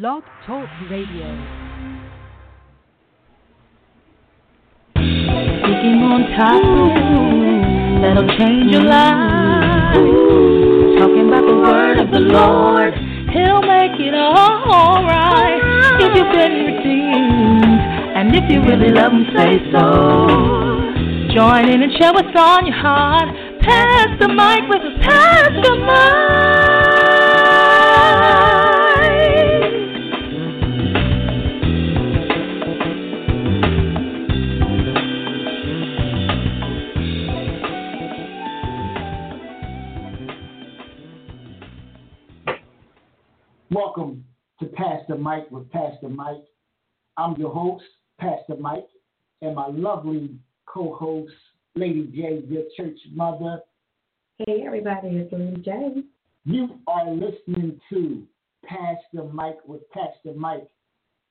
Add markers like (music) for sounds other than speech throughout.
Blog Talk Radio. Speaking on topics that'll change your life. Talking about the word of the Lord, He'll make it alright. If you've been redeemed, and if you really love Him, say so. Join in and share what's on your heart. Pass the mic with Pastor Mike. Welcome Mike with Pastor Mike. I'm your host, Pastor Mike, and my lovely co host, Lady J, your church mother. Hey everybody, it's Lady J. You are listening to Pass the mic with Pastor Mike,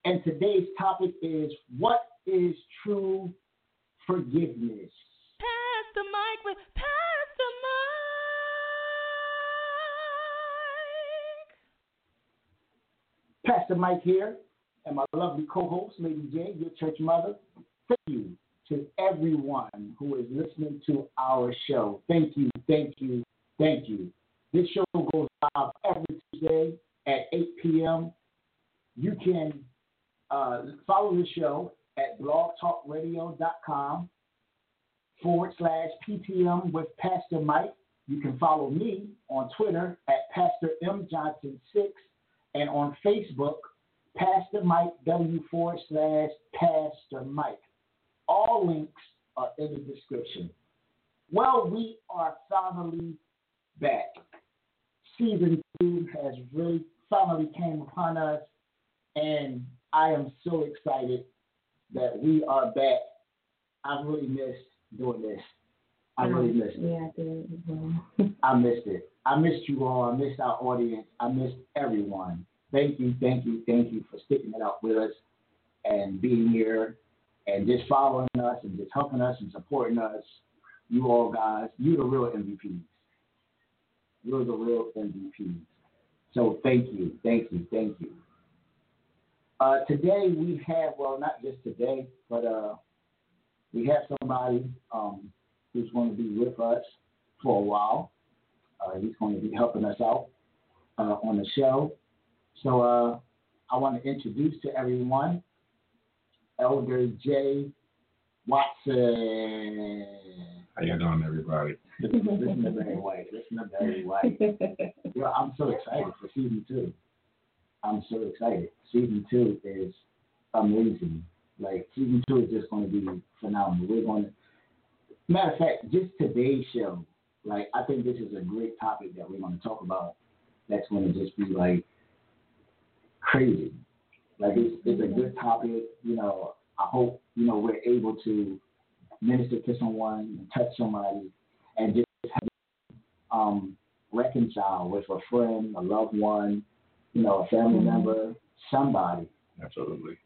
and today's topic is What is True Forgiveness? Pass the mic with Pastor Pastor Mike here, and my lovely co host, Lady J, your church mother. Thank you to everyone who is listening to our show. Thank you, thank you, thank you. This show goes live every Tuesday at 8 p.m. You can uh, follow the show at blogtalkradio.com forward slash PTM with Pastor Mike. You can follow me on Twitter at Pastor M Johnson 6 and on Facebook, Pastor Mike W forward slash Pastor Mike. All links are in the description. Well, we are finally back. Season two has really finally came upon us, and I am so excited that we are back. I've really missed doing this. I really missed it. Yeah, I did. (laughs) I missed it. I (laughs) missed you all. I missed our audience. I missed everyone. Thank you, thank you, thank you for sticking it out with us and being here and just following us and just helping us and supporting us. You all guys, you're the real MVPs. You're the real MVPs. So thank you, thank you, thank you. Uh, today we have, well, not just today, but uh, we have somebody um, who's going to be with us for a while. Uh, he's going to be helping us out uh, on the show. So uh, I want to introduce to everyone Elder J. Watson. How you doing, everybody? Listen, (laughs) listen to Barry White. Listen to Barry White. (laughs) Yo, I'm so excited for season two. I'm so excited. Season two is amazing. Like season two is just going to be phenomenal. We're going to, matter of fact, just today's show. Like I think this is a great topic that we're going to talk about. That's going to just be like crazy. Like it's, it's a good topic. You know, I hope you know we're able to minister to someone and touch somebody and just have, um, reconcile with a friend, a loved one, you know, a family member, somebody. Absolutely.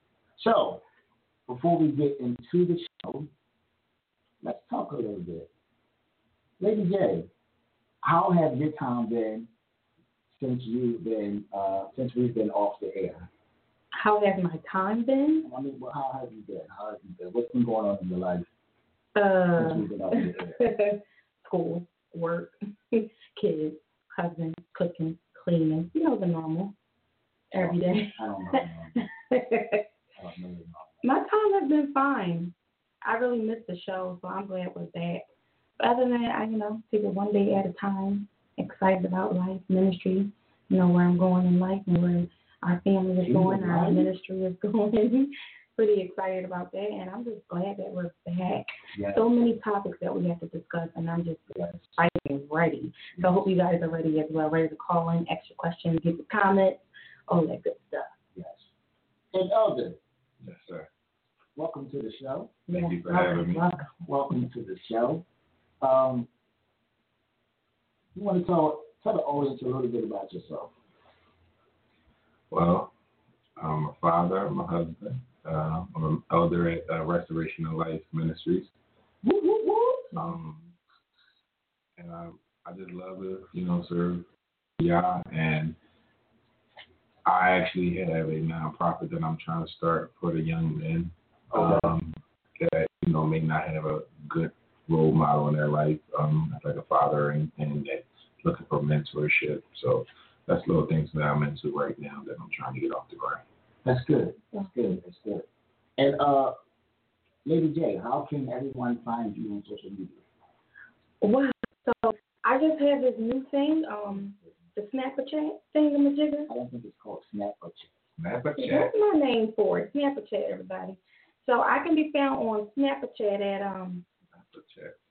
So, before we get into the show, let's talk a little bit. Lady J, how have your time been since you've been uh, since we've been off the air? How has my time been? I mean, well, how have you been? How have you been? What's been going on in your life Uh, since we've been off the air? (laughs) school, work, (laughs) kids, husband, cooking, cleaning. You know the normal. Every day. I don't know. (laughs) I don't know. my time has been fine. I really missed the show, so I'm glad we're back. But other than that, I you know take it one day at a time. Excited about life, ministry. You know where I'm going in life and where our family is going, our ministry is (laughs) going. Pretty excited about that, and I'm just glad that we're back. Yes. So many topics that we have to discuss, and I'm just excited and ready. So I hope you guys are ready as well, ready to call in, extra questions, give your comments, all that good stuff. Yes. And Elder, Yes, sir. Welcome to the show. Thank you for welcome, having me. welcome. To the show. Um, you want to tell tell the audience a little bit about yourself? Well, I'm a father, I'm a husband. Uh, I'm an elder at uh, Restoration of Life Ministries. Woo, woo, woo. Um, and I, I just love to, you know, serve Yah and I actually have a nonprofit that I'm trying to start for the young men um, that you know may not have a good role model in their life, um, like a father or anything that's looking for mentorship. So that's little things that I'm into right now that I'm trying to get off the ground. That's good. That's good. That's good. And uh, Lady J, how can everyone find you on social media? Wow. So I just have this new thing, um, the Snapchat thing, the jigga I don't think it's called Snapchat. Snapchat. That's my name for it, Snapchat, everybody. So I can be found on Snapchat at um,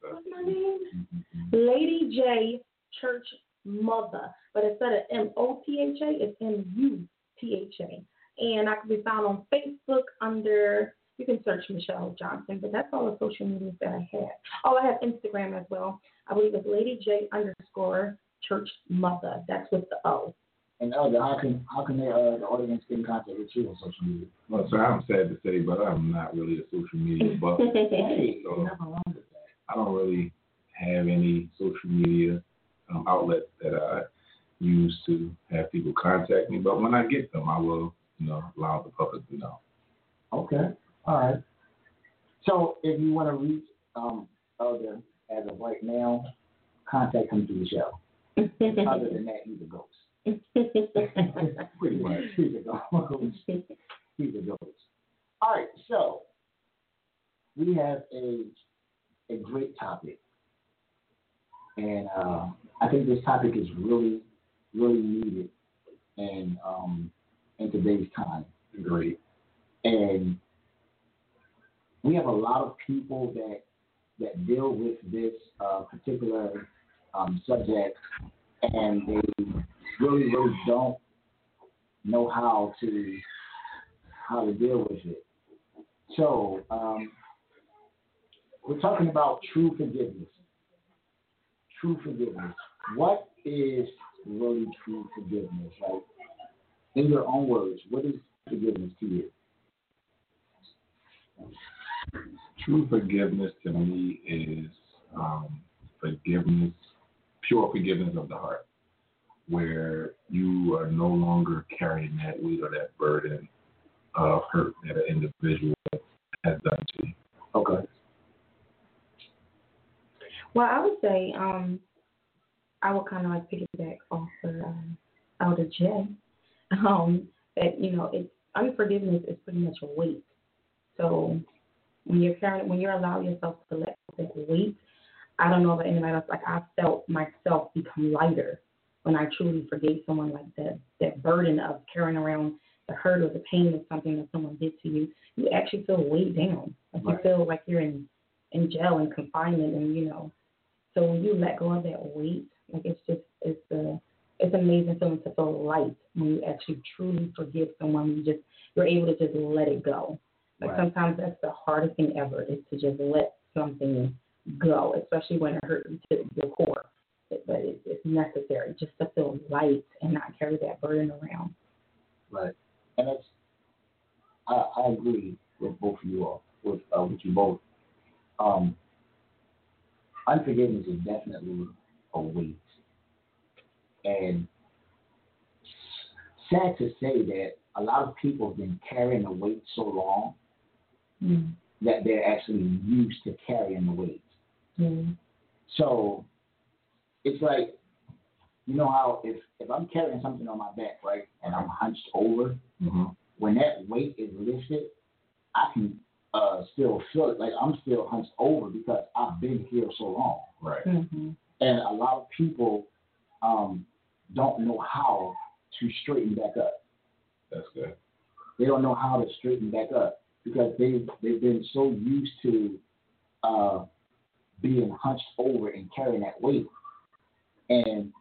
what's my name? Mm-hmm. Lady J Church Mother, but instead of M O T H A, it's M U T H A. And I can be found on Facebook under, you can search Michelle Johnson, but that's all the social media that I have. Oh, I have Instagram as well. I believe it's Lady J underscore Church Mother. That's with the O. And Elder, how can how can they, uh, the audience get in contact with you on social media? well, so I'm sad to say, but I'm not really a social media (laughs) buff. Hey, So- there's nothing wrong with that. I don't really have any social media um, outlet that I use to have people contact me. But when I get them, I will, you know, allow the public to know. Okay. All right. So if you want to reach um, Elder as of right now, contact him through the show. (laughs) Other than that, he's a ghost. (laughs) Pretty much. He's a ghost. (laughs) He's a ghost. All right. So we have a a great topic, and uh, I think this topic is really, really needed, and um, in today's time. Great. and we have a lot of people that that deal with this uh, particular um, subject, and they really, really don't know how to how to deal with it. So um, we're talking about true forgiveness. True forgiveness. What is really true forgiveness? Like in your own words, what is forgiveness to you? True forgiveness to me is um, forgiveness, pure forgiveness of the heart, where you are no longer carrying that weight or that burden of hurt that an individual has done to you. Okay. Well, I would say um, I would kind of like piggyback off of um, Elder J. Um, that you know, it's unforgiveness is pretty much a weight. So when you're carrying, when you allow yourself to let that weight, I don't know about anybody else. Like I felt myself become lighter when I truly forgave someone like that. That burden of carrying around the hurt or the pain of something that someone did to you, you actually feel weighed down. Like Right. you feel like you're in in jail and confinement, and you know. So when you let go of that weight, like it's just it's a it's amazing feeling to feel light when you actually truly forgive someone. You just you're able to just let it go. Like Right. sometimes that's the hardest thing ever is to just let something go, especially when it hurts you to your core. But but it's, it's necessary just to feel light and not carry that burden around. Right. And it's I, I agree with both of you all, with uh, with you both. Um, unforgiveness is definitely a weight, and sad to say that a lot of people have been carrying the weight so long Mm. that they're actually used to carrying the weight. Mm. So it's like, you know how if if I'm carrying something on my back, right, and I'm hunched over, Mm-hmm. when that weight is lifted, I can uh, still feel it. Like I'm still hunched over because I've been here so long. Right. Mm-hmm. And a lot of people um, don't know how to straighten back up. That's good. They don't know how to straighten back up because they they've been so used to uh, being hunched over and carrying that weight, and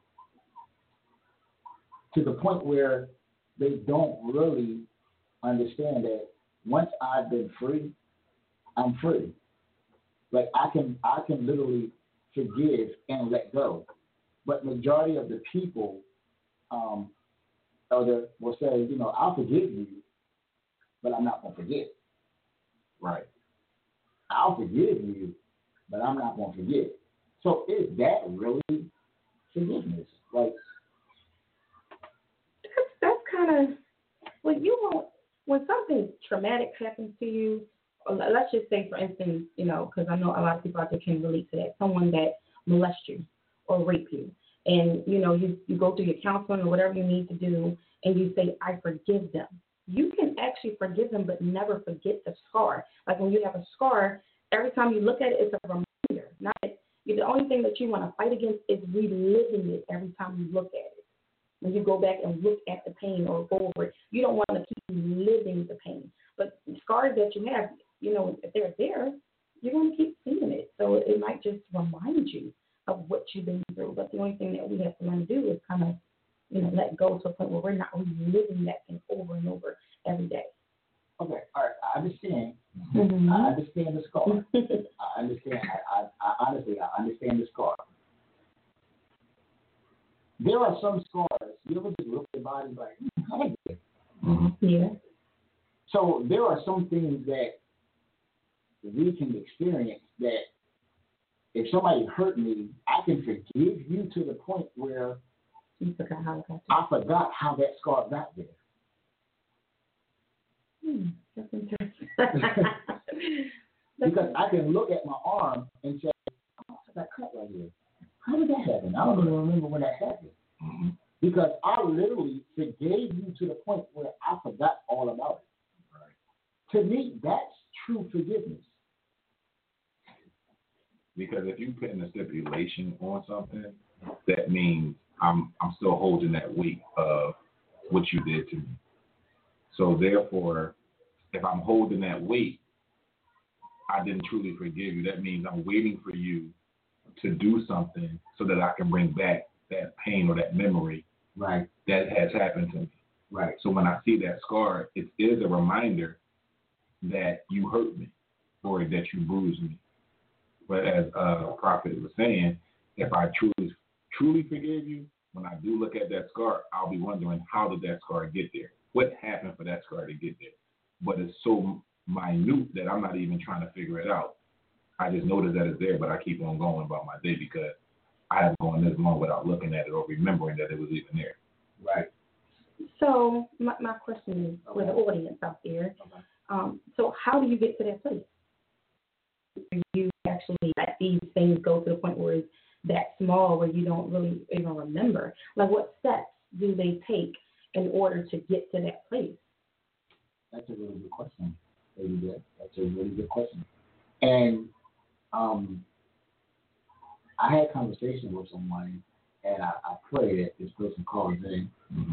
to the point where they don't really understand that once I've been free, I'm free. Like I can I can literally forgive and let go. But majority of the people, um, elder will say, you know, I'll forgive you, but I'm not gonna forget. Right. I'll forgive you, but I'm not gonna forget. So is that really forgiveness? Like kind of when something traumatic happens to you, uh, let's just say, for instance, you know, because I know a lot of people out there can relate to that. Someone that molest you or rape you, and you know, you you go through your counseling or whatever you need to do, and you say, I forgive them. You can actually forgive them, but never forget the scar. Like when you have a scar, every time you look at it, it's a reminder. Not that, the only thing that you want to fight against is reliving it every time you look at it. When you go back and look at the pain or go over it, you don't want to keep living the pain. But scars that you have, you know, if they're there, you're going to keep seeing it. So it might just remind you of what you've been through. But the only thing that we have to learn to do is kind of, you know, let go to a point where we're not reliving that thing over and over every day. Okay, all right, I understand. Mm-hmm. I understand the scar. (laughs) I understand. I, I, I honestly, I understand the scar. There are some scars. You ever just look at your body like, hmm, I. Mm-hmm. Yeah. So there are some things that we can experience that if somebody hurt me, I can forgive you to the point where You forgot how it got to I forgot how that scar got there. Hmm, that's (laughs) interesting. (laughs) Because I can look at my arm and say, oh, I got cut right here. How did that happen? I don't even remember when that happened. Mm-hmm. Because I literally forgave you to the point where I forgot all about it. To me, that's true forgiveness. Because if you put in a stipulation on something, that means I'm I'm still holding that weight of what you did to me. So therefore, if I'm holding that weight, I didn't truly forgive you. That means I'm waiting for you to do something so that I can bring back that pain or that memory Right, that has happened to me. right. So when I see that scar, it is a reminder that you hurt me or that you bruised me. But as uh, Prophet was saying, if I truly truly forgive you, when I do look at that scar, I'll be wondering how did that scar get there? What happened for that scar to get there? But it's so minute that I'm not even trying to figure it out. I just notice that it's there, but I keep on going about my day because I haven't gone this long without looking at it or remembering that it was even there. Right. So my, my question is for the audience out there. Okay. Um, so how do you get to that place? Where you actually let these things go to the point where it's that small where you don't really even remember? Like what steps do they take in order to get to that place? That's a really good question. Lady That's a really good question. And um, I had a conversation with someone, and I, I pray that this person calls in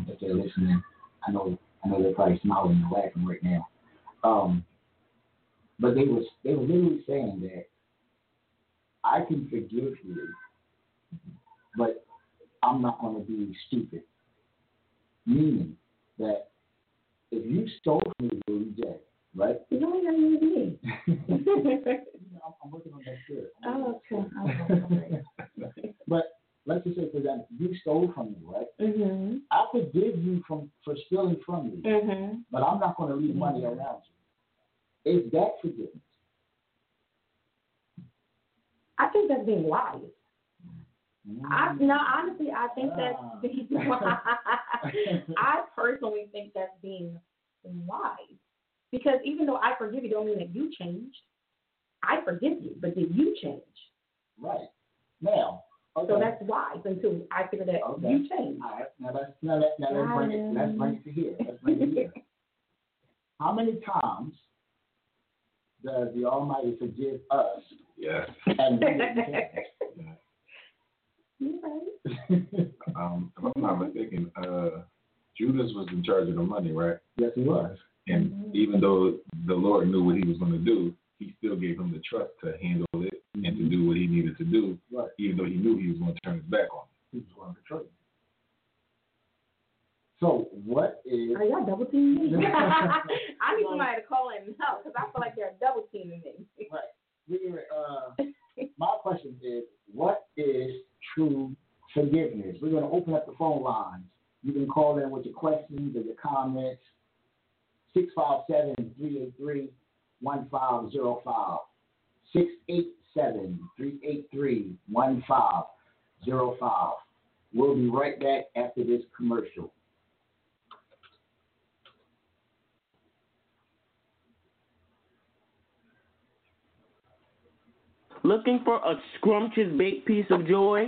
if they're listening. I know I know they're probably smiling and laughing right now. Um, but they was they were literally saying that I can forgive you, but I'm not going to be stupid. Meaning that if you stole from me, Lady J, right? You know, you're me. (laughs) (laughs) I'm, working on that spirit. oh, okay. (laughs) But let's just say, for example, you stole from me, right? mhm. I forgive you from for stealing from me, Mhm. but I'm not going to leave money around you. Is that forgiveness? I think that's being wise. I Mm. no, honestly, I think that's Ah. (laughs) being (laughs) wise. I personally think that's being wise because even though I forgive you, don't mean that you changed. I forgive you, but did you change? Right. Now, okay. So that's wise until I figure that Okay. you change. All right. Now let's now, let, now let's bring it let's bring it to here. Let's bring it here. (laughs) How many times does the Almighty forgive us Yes. and we didn't change? (laughs) yes. Right. Um, if I'm not mistaken, uh, Judas was in charge of the money, right? yes, he was. And Mhm. even though the Lord knew what he was going to do, he still gave him the trust to handle it and to do what he needed to do, Right. even though he knew he was going to turn his back on him. He was going to control you. So what is Are y'all double teaming me? (laughs) (laughs) I need somebody to call in and help because I feel like they're double teaming me. right? We were, uh, my question is, what is true forgiveness? We're going to open up the phone lines. You can call in with your questions or your comments. 657-383-1505. 687-383-1505. We'll be right back after this commercial. Looking for a scrumptious baked piece of joy?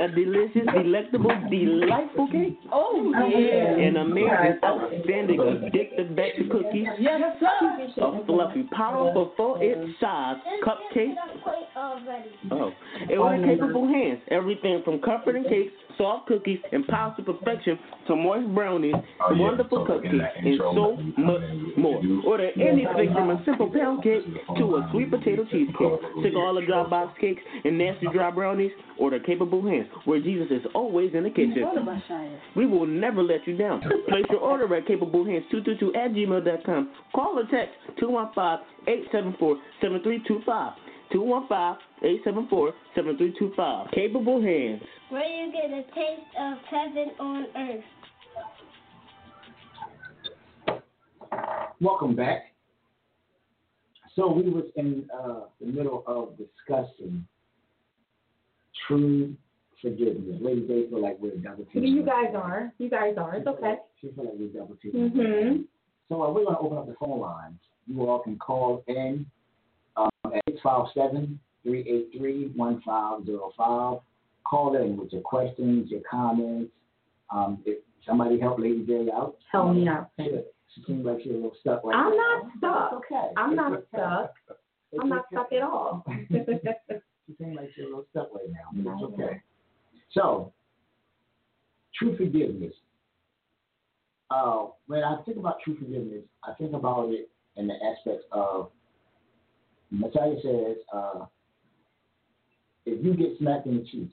A delicious, delectable, delightful cake? Oh, yeah. An amazing, outstanding, addictive batch of cookies? Yes, sir. A fluffy, powerful, four-inch size cupcake? Oh, it with capable hands. Everything from comforting cakes, soft cookies, and piles to perfection to moist brownies, Oh, yeah. wonderful So, in cupcakes, and so when you come much more. you- Order anything from a simple pound cake to a sweet potato cheesecake. Cigar dry box cakes and nasty dry brownies. Order capable hands, where Jesus is always in the kitchen. We will never let you down. Place your order at capablehands222 at gmail.com. Call or text 215-874-7325. 215-874-7325. Capable Hands. Where you get a taste of heaven on earth. Welcome back. So we was in uh, the middle of discussing true forgiveness. Ladies, they feel like we're double teaming. You guys are. You guys are. It's okay. She feel like we're double teaming. Mhm. So uh, we're going to open up the phone lines. You all can call in um, at 657-383-1505. Call in with your questions, your comments. Um, if somebody help Lady J out. Help me out. She, she seems like she's a little stuck right I'm now. not stuck. It's okay. I'm It's not okay. stuck. It's I'm not okay. stuck at all. (laughs) She seems like she's a little stuck right now. It's okay. So, true forgiveness. Uh, when I think about true forgiveness, I think about it in the aspect of Messiah says, uh, if you get smacked in the cheek,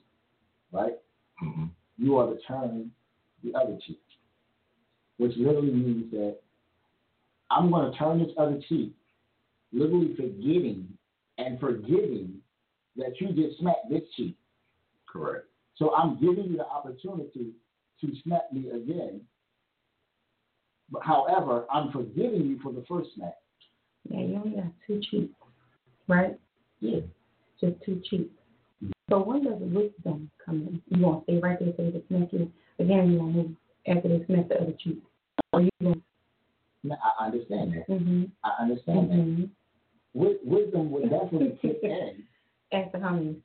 right, Mhm. you are to turn the other cheek, which literally means that I'm going to turn this other cheek, literally forgetting and forgiving that you just smacked this cheek. Correct. So I'm giving you the opportunity to smack me again. But however, I'm forgiving you for the first smack. Yeah, you only got two cheeks, right? Yeah. Just too cheap. So when does wisdom come in? You want to stay right there so they smack again? You want to move after they smack the other cheek? Or you going? Now, I understand that. Mm-hmm. I understand that. Mm-hmm. Wi- Wisdom would definitely kick (laughs) in. After how many?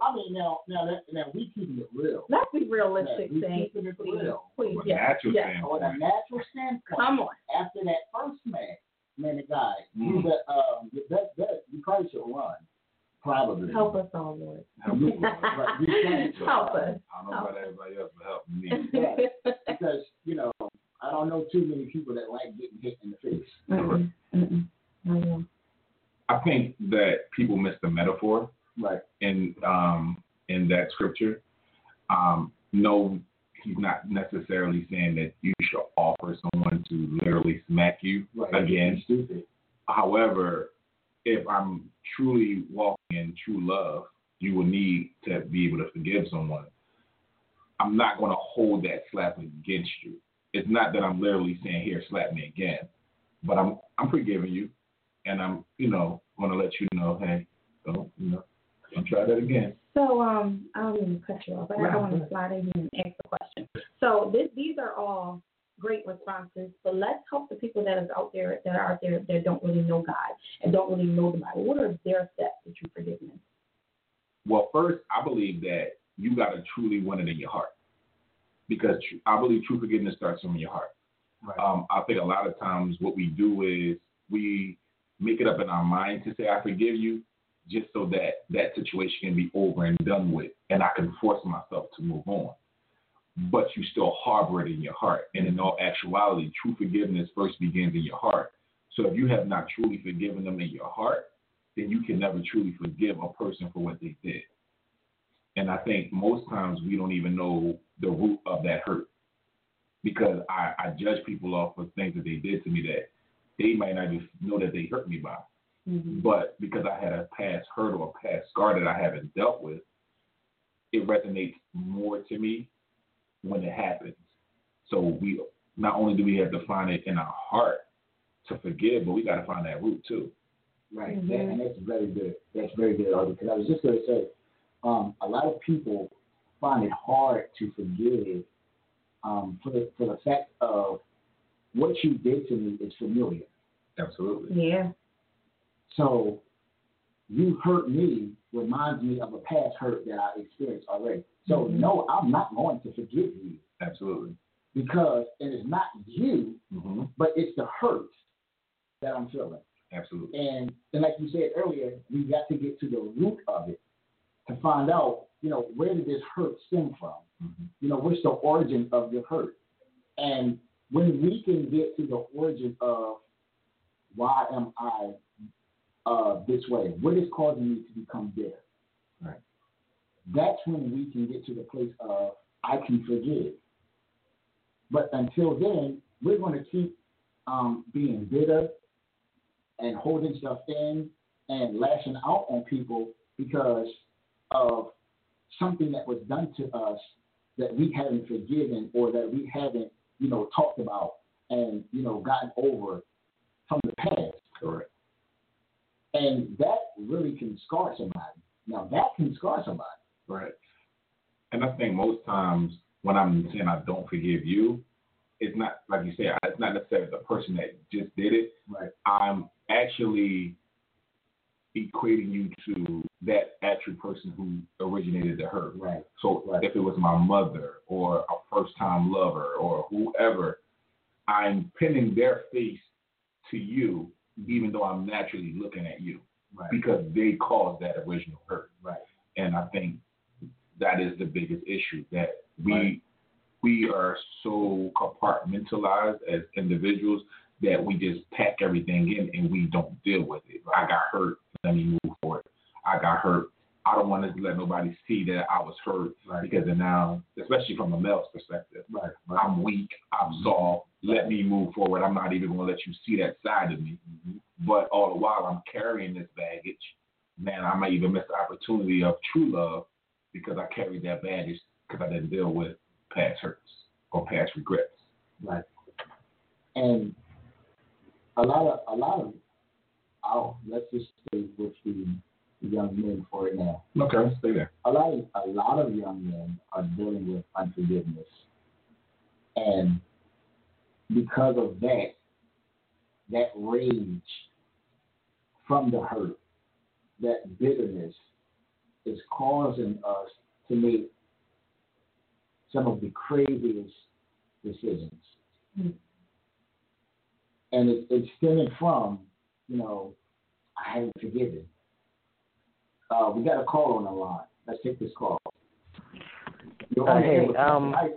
I mean, now, now, that, now we keeping it real. Let's be realistic, Yeah, we Saint. keeping it real. please, From a yeah, natural yeah. standpoint. On a natural standpoint, Come on. after that first smack, man, the guy, you Mm. bet, um, you bet, bet, you probably should run. Probably. Help us all, Lord. Help me, Lord. (laughs) Right, you. (laughs) Help us. I don't know about everybody else, but help me. Right. (laughs) because you know I don't know too many people that like getting hit in the face. Mm-mm, mm-mm. I. I think that people miss the metaphor Right. in um, in that scripture. Um, no, he's not necessarily saying that you should offer someone to literally smack you Right. again. Stupid. However, if I'm truly walking in true love, you will need to be able to forgive someone. I'm not going to hold that slap against you. It's not that I'm literally saying, "Here, slap me again," but I'm I'm forgiving you, and I'm you know going to let you know, hey, don't you know, don't try that again. So, um, I don't mean to cut you off, but I want to slide in here and ask a question. So, this, these are all great responses, but let's help the people that is out there that are out there that don't really know God and don't really know the Bible. What are their steps to true forgiveness? Well, first, I believe that you got to truly want it in your heart, because I believe true forgiveness starts from your heart. Right. Um, I think a lot of times what we do is we make it up in our mind to say I forgive you, just so that that situation can be over and done with, and I can force myself to move on. But you still harbor it in your heart, and in all actuality, true forgiveness first begins in your heart. So if you have not truly forgiven them in your heart, then you can never truly forgive a person for what they did. And I think most times we don't even know the root of that hurt because I, I judge people off of things that they did to me that they might not even know that they hurt me by. Mm-hmm. But because I had a past hurt or a past scar that I haven't dealt with, it resonates more to me when it happens. So we not only do we have to find it in our heart to forgive, but we got to find that root too. Right. Mhm. And that's very good. That's very good, Artie, because I was just going to say, um, a lot of people find it hard to forgive um, for the for the fact of what you did to me is familiar. Absolutely. Yeah. So you hurt me reminds me of a past hurt that I experienced already. So Mm-hmm. no, I'm not going to forgive you Absolutely. because it is not you, hmm but it's the hurt that I'm feeling. Absolutely. And and like you said earlier, we got to get to the root of it to find out, you know, where did this hurt stem from? hmm You know, what's the origin of the hurt? And when we can get to the origin of why am I uh, this way? What is causing me to become bitter? Right. That's when we can get to the place of I can forgive. But until then, we're going to keep um, being bitter and holding stuff in and lashing out on people because of something that was done to us that we haven't forgiven or that we haven't, you know, talked about and, you know, gotten over from the past. Correct. And that really can scar somebody. Now that can scar somebody. Right. And I think most times when I'm saying I don't forgive you, it's not like you said. It's not necessarily the person that just did it. Right. I'm actually equating you to that actual person who originated the hurt. Right. So Right. if it was my mother or a first time lover or whoever, I'm pinning their face to you, mm-hmm. even though I'm naturally looking at you Right. because they caused that original hurt. Right. And I think that is the biggest issue that we Right. we are so compartmentalized as individuals that we just pack everything in and we don't deal with it. I got hurt, let me move forward. I got hurt. I don't want to let nobody see that I was hurt Right. because now, especially from a male's perspective, Right. I'm weak, I'm soft, let me move forward. I'm not even going to let you see that side of me. Mm-hmm. But all the while, I'm carrying this baggage. Man, I might even miss the opportunity of true love because I carried that baggage because I didn't deal with past hurts or past regrets. Right. And a lot of a lot of oh, let's just stay with the young men for now. Okay, stay there. A lot of a lot of young men are dealing with unforgiveness. And because of that, that rage from the hurt, that bitterness is causing us to make some of the craziest decisions. Mm. And it, it's stemming from, you know, I haven't forgiven. Uh, we got a call on the line. Let's take this call. Uh, on the air hey, um, Pastor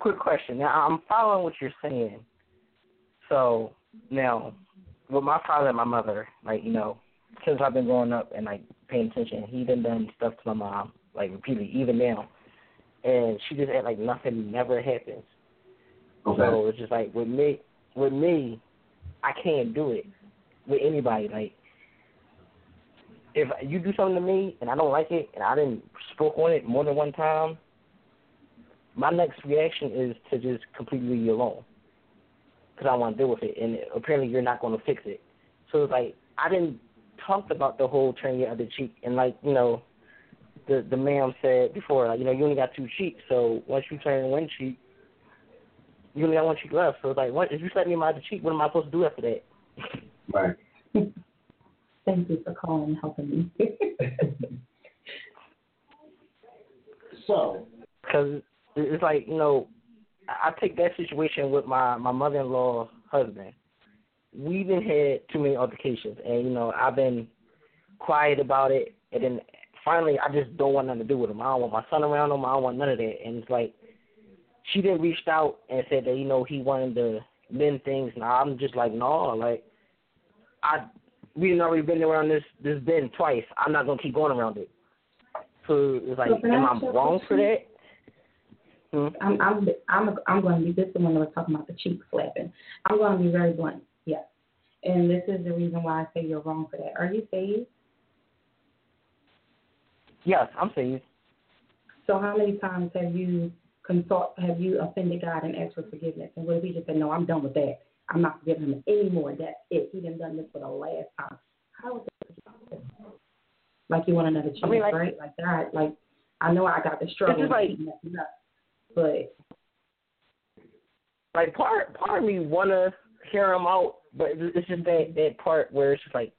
quick question. Now I'm following what you're saying. So now, with my father and my mother, like you know, since I've been growing up and like paying attention, he done done stuff to my mom like repeatedly, even now, and she just act like nothing never happens. Okay. So it's just like with me, with me, I can't do it with anybody. Like if you do something to me and I don't like it and I didn't spoke on it more than one time, my next reaction is to just completely leave you alone because I want to deal with it, and apparently you're not going to fix it. So it's like I didn't talk about the whole turn your other cheek, and like you know, the the ma'am said before, like you know, you only got two cheeks, so once you turn one cheek, you only got one cheek left. So it's like, what if you slap me in my other cheek? What am I supposed to do after that? Right. (laughs) Thank you for calling and helping me. (laughs) So, Because it's like you know, I I take that situation with my my mother-in-law's husband. We've been had too many altercations, and you know I've been quiet about it, and then finally I just don't want nothing to do with him. I don't want my son around him. I don't want none of that. And it's like she then reached out and said that you know he wanted to mend things. Now I'm just like no, like I we've already been around this this bend twice. I'm not gonna keep going around it. So it's like, am I ask you a wrong for that? Hmm? I'm I'm I'm I'm going to be this is the one that was talking about the cheek slapping. I'm going to be very blunt. And this is the reason why I say you're wrong for that. Are you saved? Yes, I'm saved. So how many times have you consult have you offended God and asked for forgiveness? And what if he just said, No, I'm done with that. I'm not forgiving him anymore. That's it. He done done this for the last time. How is that? Like you want another chance, I mean, like- right? Like that. Like I know I got the struggle like- messing up, but like part part of me wanna hear him out, but it's just that that part where it's just like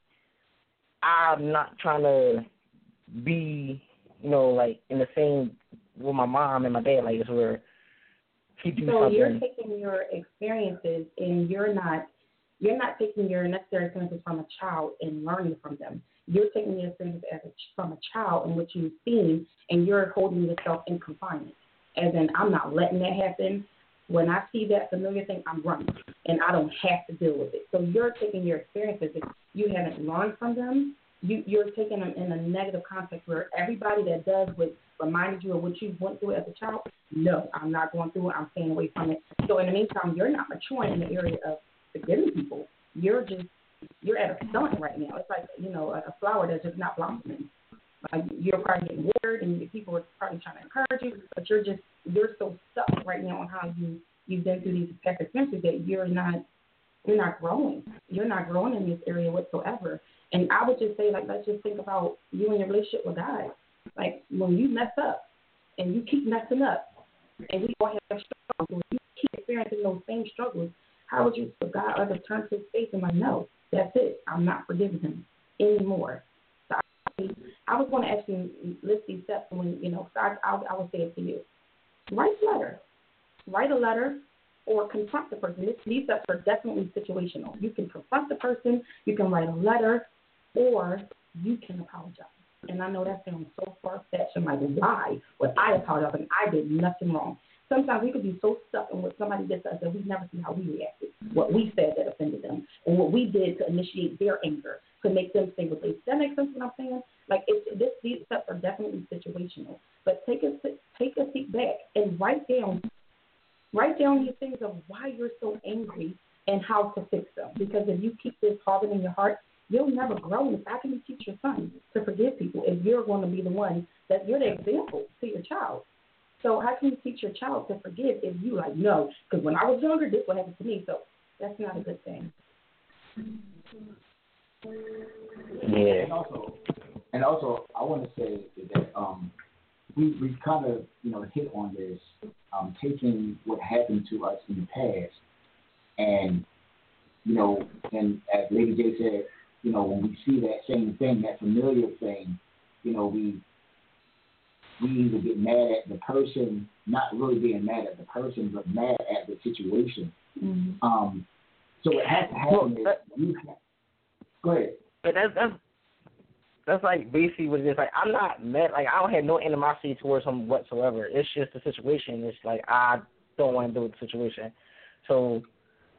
I'm not trying to be, you know, like in the same with my mom and my dad, like it's where he do so something. you're taking your experiences and you're not you're not taking your necessary experiences from a child and learning from them. You're taking the experiences as a, from a child and what you've seen, and you're holding yourself in confinement. As in, I'm not letting that happen. When I see that familiar thing, I'm running, and I don't have to deal with it. So you're taking your experiences that you haven't learned from them. You, you're taking them in a negative context where everybody that does what reminded you of what you went through as a child, no, I'm not going through it. I'm staying away from it. So in the meantime, you're not maturing in the area of forgiving people. You're just you're at a stunt right now. It's like you know a flower that's just not blossoming. Like you're probably getting watered, and people are probably trying to encourage you, but you're just you're so stuck right now on how you you've been through these past experiences that you're not you're not growing. You're not growing in this area whatsoever. And I would just say like let's just think about you and your relationship with God. Like when you mess up and you keep messing up, and we all have struggles. When you keep experiencing those same struggles, how would you for God ever turn his face and like, no, that's it. I'm not forgiving him anymore. So I, was going to actually list these steps when you know. I, I, I would say it to you. Write a letter. Write a letter or confront the person. This, these steps are definitely situational. You can confront the person. You can write a letter, or you can apologize. And I know that sounds so far fetched and like, why would I apologize? And I did nothing wrong. Sometimes we could be so stuck in what somebody did to us that we never see how we reacted, what we said that offended them, and what we did to initiate their anger to make them say what they. That makes sense what I'm saying? Like it's this these steps are definitely situational. But take a take a seat back and write down write down these things of why you're so angry and how to fix them. Because if you keep this harboring in your heart, you'll never grow. And how can you teach your son to forgive people if you're going to be the one that you're the example to your child? So how can you teach your child to forgive if you like no? Because when I was younger, this what happened to me. So that's not a good thing. Yeah. And also, and also, I want to say that um, we we kind of you know hit on this, um, taking what happened to us in the past, and you know, and as Lady J said, you know, when we see that same thing, that familiar thing, you know, we we either get mad at the person, not really being mad at the person, but mad at the situation. Mm-hmm. Um, so what has to happen is you have, go ahead. But that's that's that's like basically what it is. Like I'm not mad. Like I don't have no animosity towards him whatsoever. It's just the situation. It's like I don't want to deal with the situation. So,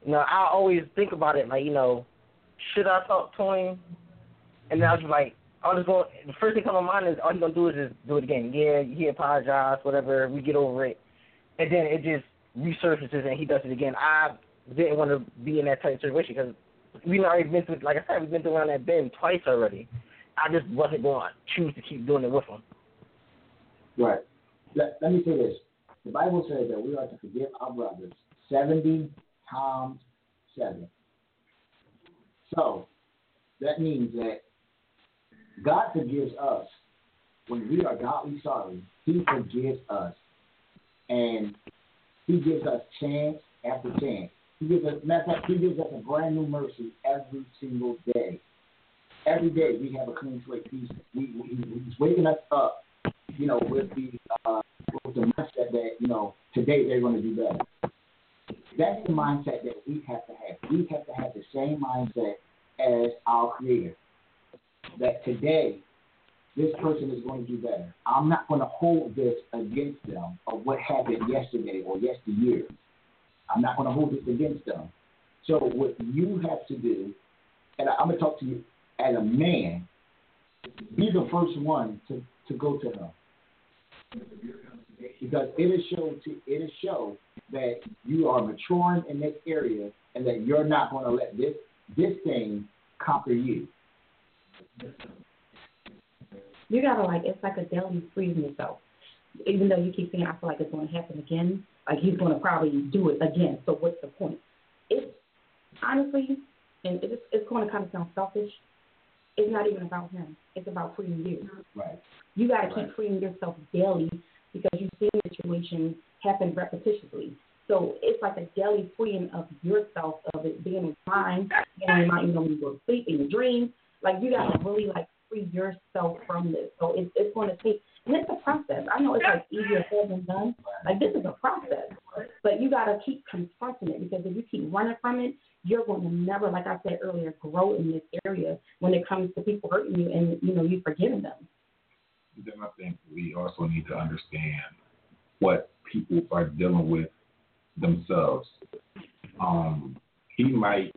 you know, I always think about it. Like you know, should I talk to him? And then I was like, I'm just going. The first thing come to mind is all he's gonna do is just do it again. Yeah, he apologized, whatever. We get over it, and then it just resurfaces and he does it again. I didn't want to be in that type of situation because we've already been through. Like I said, we've been through around that bend twice already. I just wasn't going to choose to keep doing it with him. Right. Let, let me say this. The Bible says that we are to forgive our brothers 70 times 7. So that means that God forgives us when we are godly sorry. He forgives us. And He gives us chance after chance. He gives us, matter of fact, He gives us a brand new mercy every single day. Every day we have a clean slate. He's, he's waking us up, you know, with the uh, with the mindset that you know today they're going to do better. That's the mindset that we have to have. We have to have the same mindset as our Creator. That today this person is going to do better. I'm not going to hold this against them of what happened yesterday or yesteryear. I'm not going to hold this against them. So what you have to do, and I'm going to talk to you as a man, be the first one to, to go to her. Because it is show to show that you are maturing in this area and that you're not going to let this this thing conquer you. You gotta like it's like a daily freezing yourself. Even though you keep saying I feel like it's gonna happen again, like he's gonna probably do it again. So what's the point? It's honestly, and it's it's gonna kind of sound selfish. It's not even about him. It's about freeing you. Right. You got to Right. keep freeing yourself daily because you've see situations happen repetitiously. So it's like a daily freeing of yourself of it being in being in mind, you know, when you go to sleep in your dreams. Like you gotta really like free yourself from this. So it's it's gonna take and it's a process. I know it's like easier said than done. Like this is a process. But you gotta keep confronting it because if you keep running from it, you're going to never, like I said earlier, grow in this area when it comes to people hurting you and you know you forgiving them. Then I think we also need to understand what people are dealing with themselves. Um, he might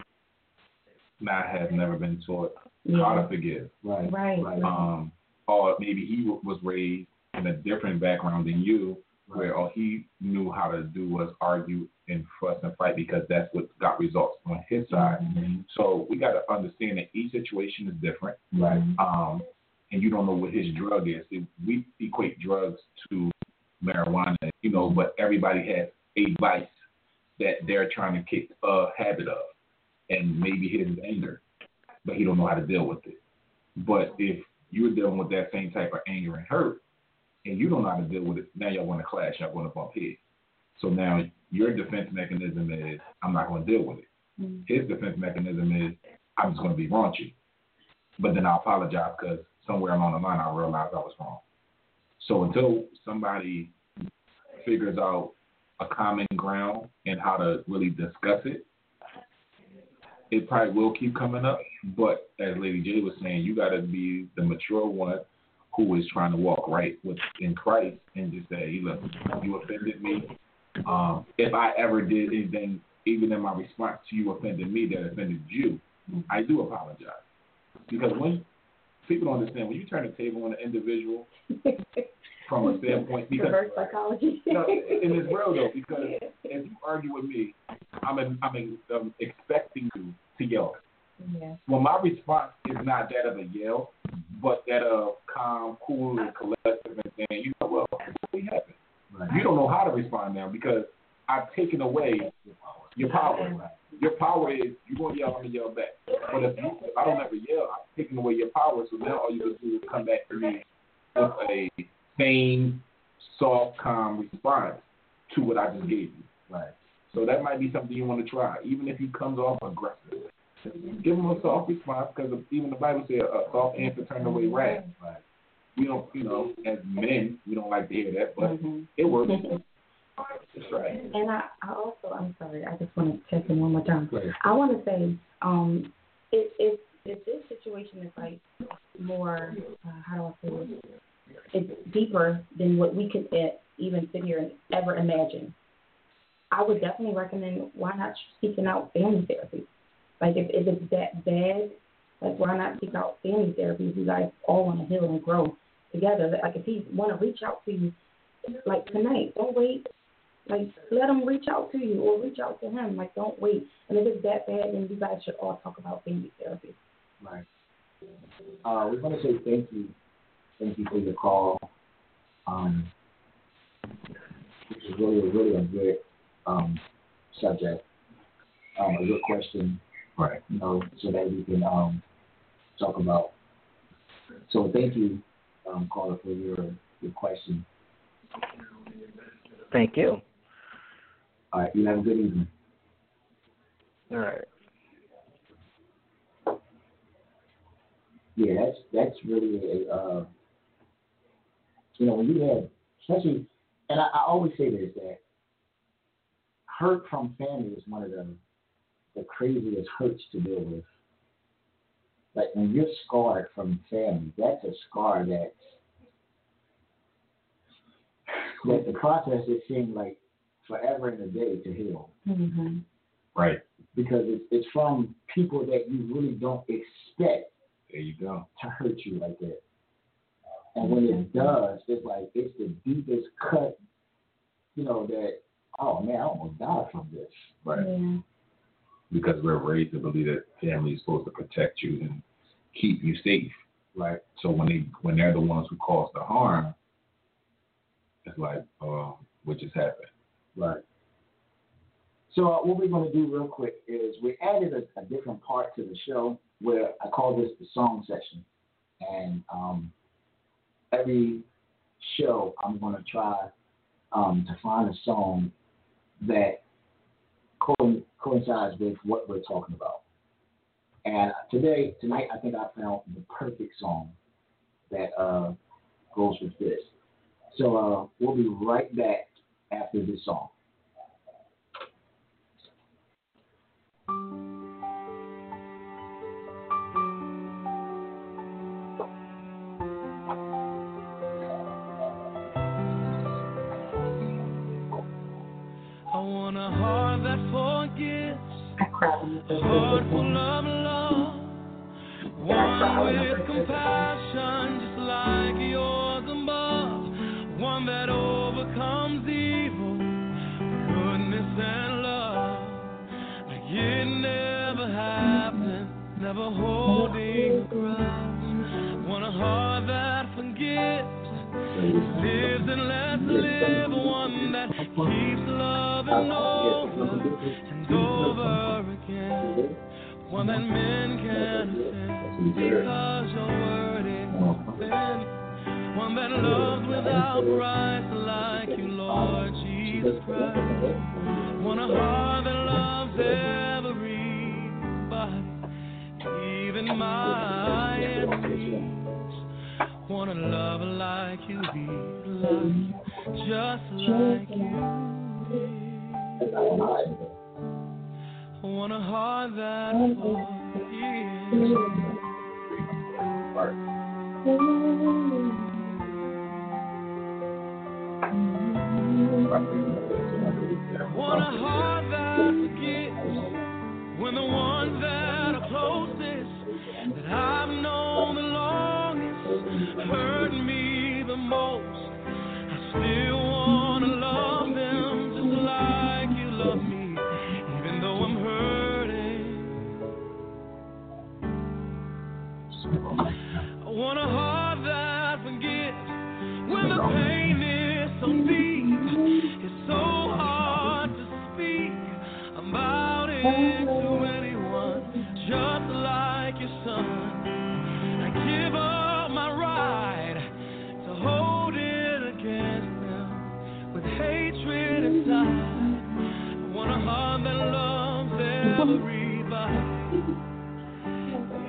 not have never been taught Yeah. how to forgive. Right. Right. Um, or maybe he w- was raised in a different background than you, where all he knew how to do was argue and fuss and fight because that's what got results on his side. Mm-hmm. So we got to understand that each situation is different. Right. Um, and you don't know what his drug is. We equate drugs to marijuana, you know, but everybody has a vice that they're trying to kick a habit of, and maybe his is anger, but he don't know how to deal with it. But if you're dealing with that same type of anger and hurt, and you don't know how to deal with it, now y'all want to clash, y'all want to bump heads. So now your defense mechanism is I'm not going to deal with it. Mhm. His defense mechanism is I'm just going to be raunchy, but then I apologize because somewhere along the line I realized I was wrong. So until somebody figures out a common ground and how to really discuss it, it probably will keep coming up. But as Lady J was saying, you got to be the mature one who is trying to walk right with in Christ and just say, look, you offended me. Um, if I ever did anything, even in my response to you offended me that offended you, I do apologize. Because when people don't understand, when you turn the table on an individual from a standpoint, because Reverse psychology. (laughs) no, and it's real though, because if you argue with me, I'm in, I'm, in, I'm expecting you to yell. yeah. Well, my response is not that of a yell, but that of calm, cool, and collective, and saying, you know, well, what happened? Right. You don't know how to respond now because I've taken away your power. Your power is you're gonna yell, I'm gonna yell back. But if, you, if I don't ever yell, I'm taking away your power. So now all you can do is come back to me with a sane, soft, calm response to what I just gave you. Right. So that might be something you want to try, even if he comes off aggressive. Give him a soft response because even the Bible says a soft answer turn away wrath. Right. We don't, you know, as men, we don't like to hear that, but Mhm. it works. (laughs) That's right. And I, I also, I'm sorry, I just want to check in one more time. Right. I want to say, um, if if if this situation is like more, uh, how do I say it? It's deeper than what we could even sit here and ever imagine. I would definitely recommend why not seeking out family therapy. Like if if it's that bad, like why not seek out family therapy you guys all want to heal and grow together. Like if he want to reach out to you, like tonight, don't wait like, let him reach out to you or reach out to him. Like, don't wait. And if it's that bad, then you guys should all talk about family therapy. Right. Uh, we want to say thank you. Thank you for your call. Um, this is really, really a good um, subject, um, a good question, Right. you know, so that we can um, talk about. So thank you, um, caller, for your, your question. Thank you. All right, you have a good evening. All right. Yeah, that's that's really a uh, you know when you have especially and I, I always say this that hurt from family is one of the the craziest hurts to deal with. Like when you're scarred from family, that's a scar that that the process it seems like forever and a day to heal Mm-hmm. Right. because it's it's from people that you really don't expect There you go. to hurt you like that. And when it does, it's like it's the deepest cut, you know, that oh man, I almost died from this. Right. Yeah. Because we're raised to believe that family is supposed to protect you and keep you safe. Right. So when they when they're the ones who cause the harm, it's like, um, what just happened? Right. So uh, what we're going to do real quick is we added a, a different part to the show where I call this the song section, and um, every show I'm going to try um, to find a song that co- coincides with what we're talking about. And today, tonight, I think I found the perfect song that uh, goes with this. So uh, we'll be right back after this song. Heart that forgives, I cried when a heart full of love, one with compassion, just like yours above, one that overcomes evil, goodness and love, like it never happened, never holding grudge. Want a heart that forgives lives and lets live, one that keeps loving over and over again, one that men can offend because your word is within, one that loves without price like you, Lord Jesus Christ, one a heart that loves everybody, even my enemies. Wanna love like you did, love you just like you did. Want a heart that forgives. Want a heart that forgives when the ones that are closest that I've known the longest hurt me the most. I still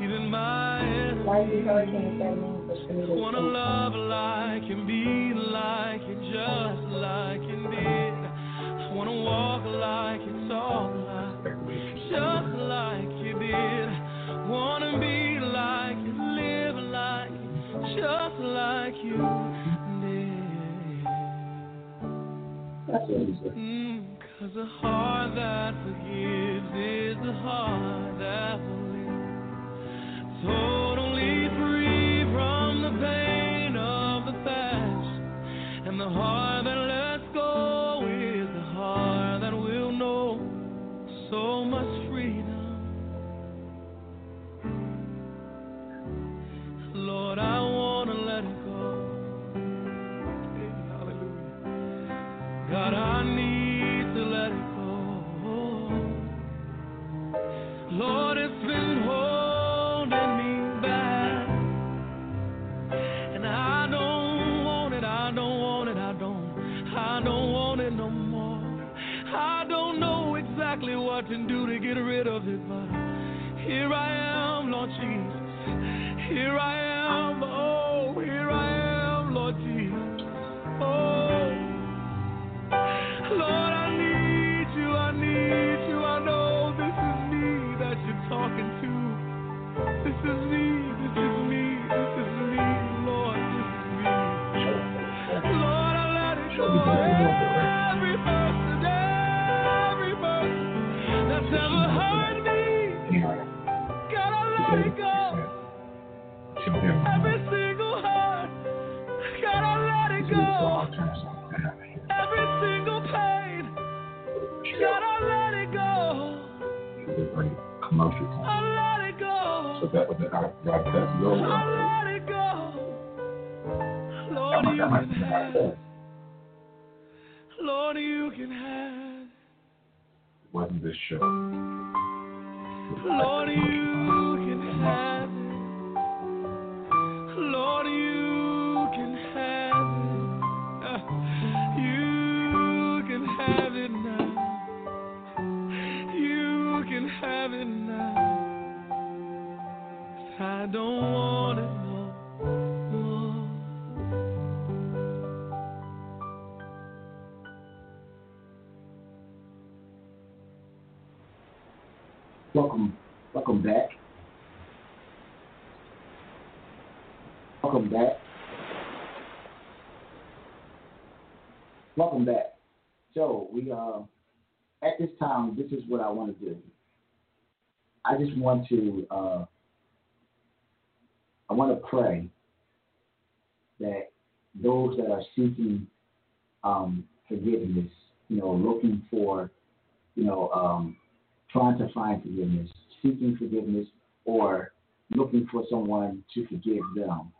even my enemies. the hurricane that name for Trinity? Wanna love a heart do to get rid of it, but here I am, Lord Jesus. Here I am, oh, here I am, Lord Jesus. Oh, Lord, I need you, I need you. I know this is me that you're talking to. This is me, go. Commercial I let it go. So that was the I got that go. I let it go. Lord, you can have. Lord, you can have it. Wasn't this show? Lord, you can have. Lord, you I don't want it no more. Welcome, welcome back. Welcome back. Welcome back. So we uh, at this time, this is what I want to do. I just want to uh, I want to pray that those that are seeking um, forgiveness, you know, looking for, you know, um, trying to find forgiveness, seeking forgiveness, or looking for someone to forgive them.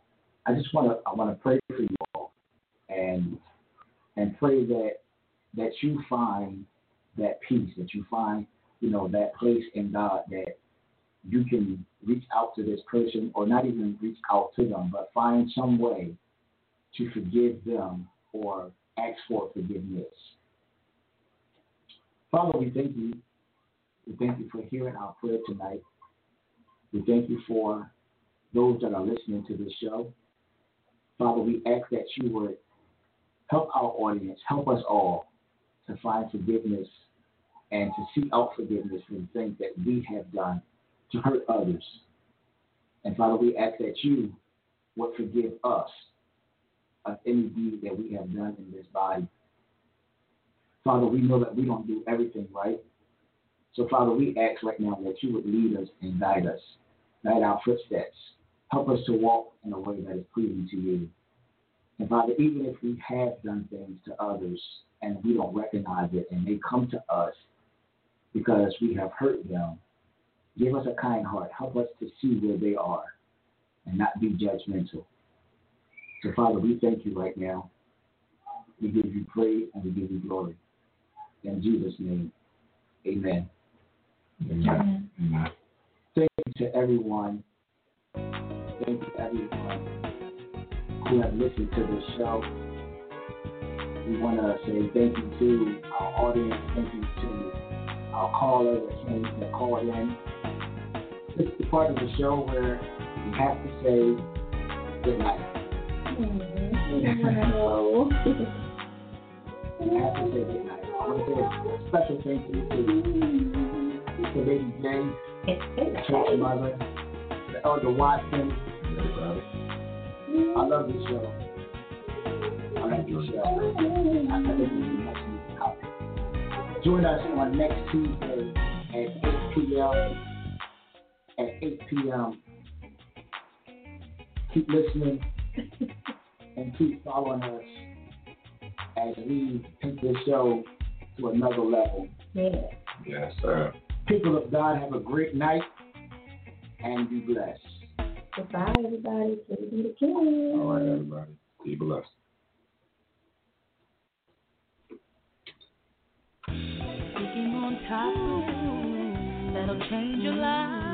I just want to I want to pray for you all and and pray that that you find that peace, that you find, you know, that place in God that you can reach out to this person or not even reach out to them, but find some way to forgive them or ask for forgiveness. Father, we thank you. We thank you for hearing our prayer tonight. We thank you for those that are listening to this show. Father, we ask that you would help our audience, help us all to find forgiveness and to seek out forgiveness for the things that we have done to hurt others. And Father, we ask that you would forgive us of any deed that we have done in this body. Father, we know that we don't do everything right. So, Father, we ask right now that you would lead us and guide us, guide our footsteps. Help us to walk in a way that is pleasing to you. And Father, even if we have done things to others and we don't recognize it and they come to us because we have hurt them, give us a kind heart. Help us to see where they are and not be judgmental. So, Father, we thank you right now. We give you praise and we give you glory. In Jesus' name, amen. Amen. Amen. Thank you to everyone. Thank you to everyone who have listened to this show. We want to say thank you to our audience. Thank you to our caller that came that called in. This is the part of the show where we have to say good night. Mm-hmm. Wow. We have to say good night. I want to say a special thank you to, to Lady Jane, the church mm-hmm. mother, to Elder Watson. I love this show. I love this show. I think this is much needed topic. Join us on next Tuesday at 8 p.m. At 8 p.m. Keep listening and keep following us as we take this show to another level. Yeah. Yes, sir. People of God, have a great night and be blessed. Goodbye, everybody. Please be the king. All right, everybody. Be blessed. Speaking on topics that'll change your life.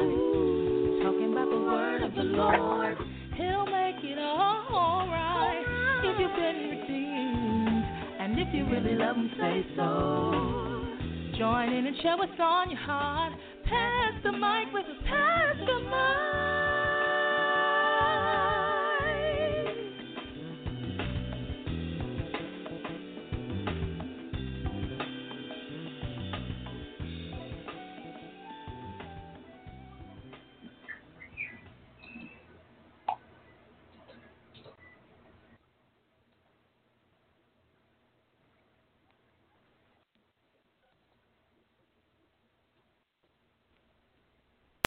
Talking about the word of the Lord. He'll make it all right. If you've been redeemed. And if you really love him, say so. Join in and share what's on your heart. Pass the mic with us, pass the Mike.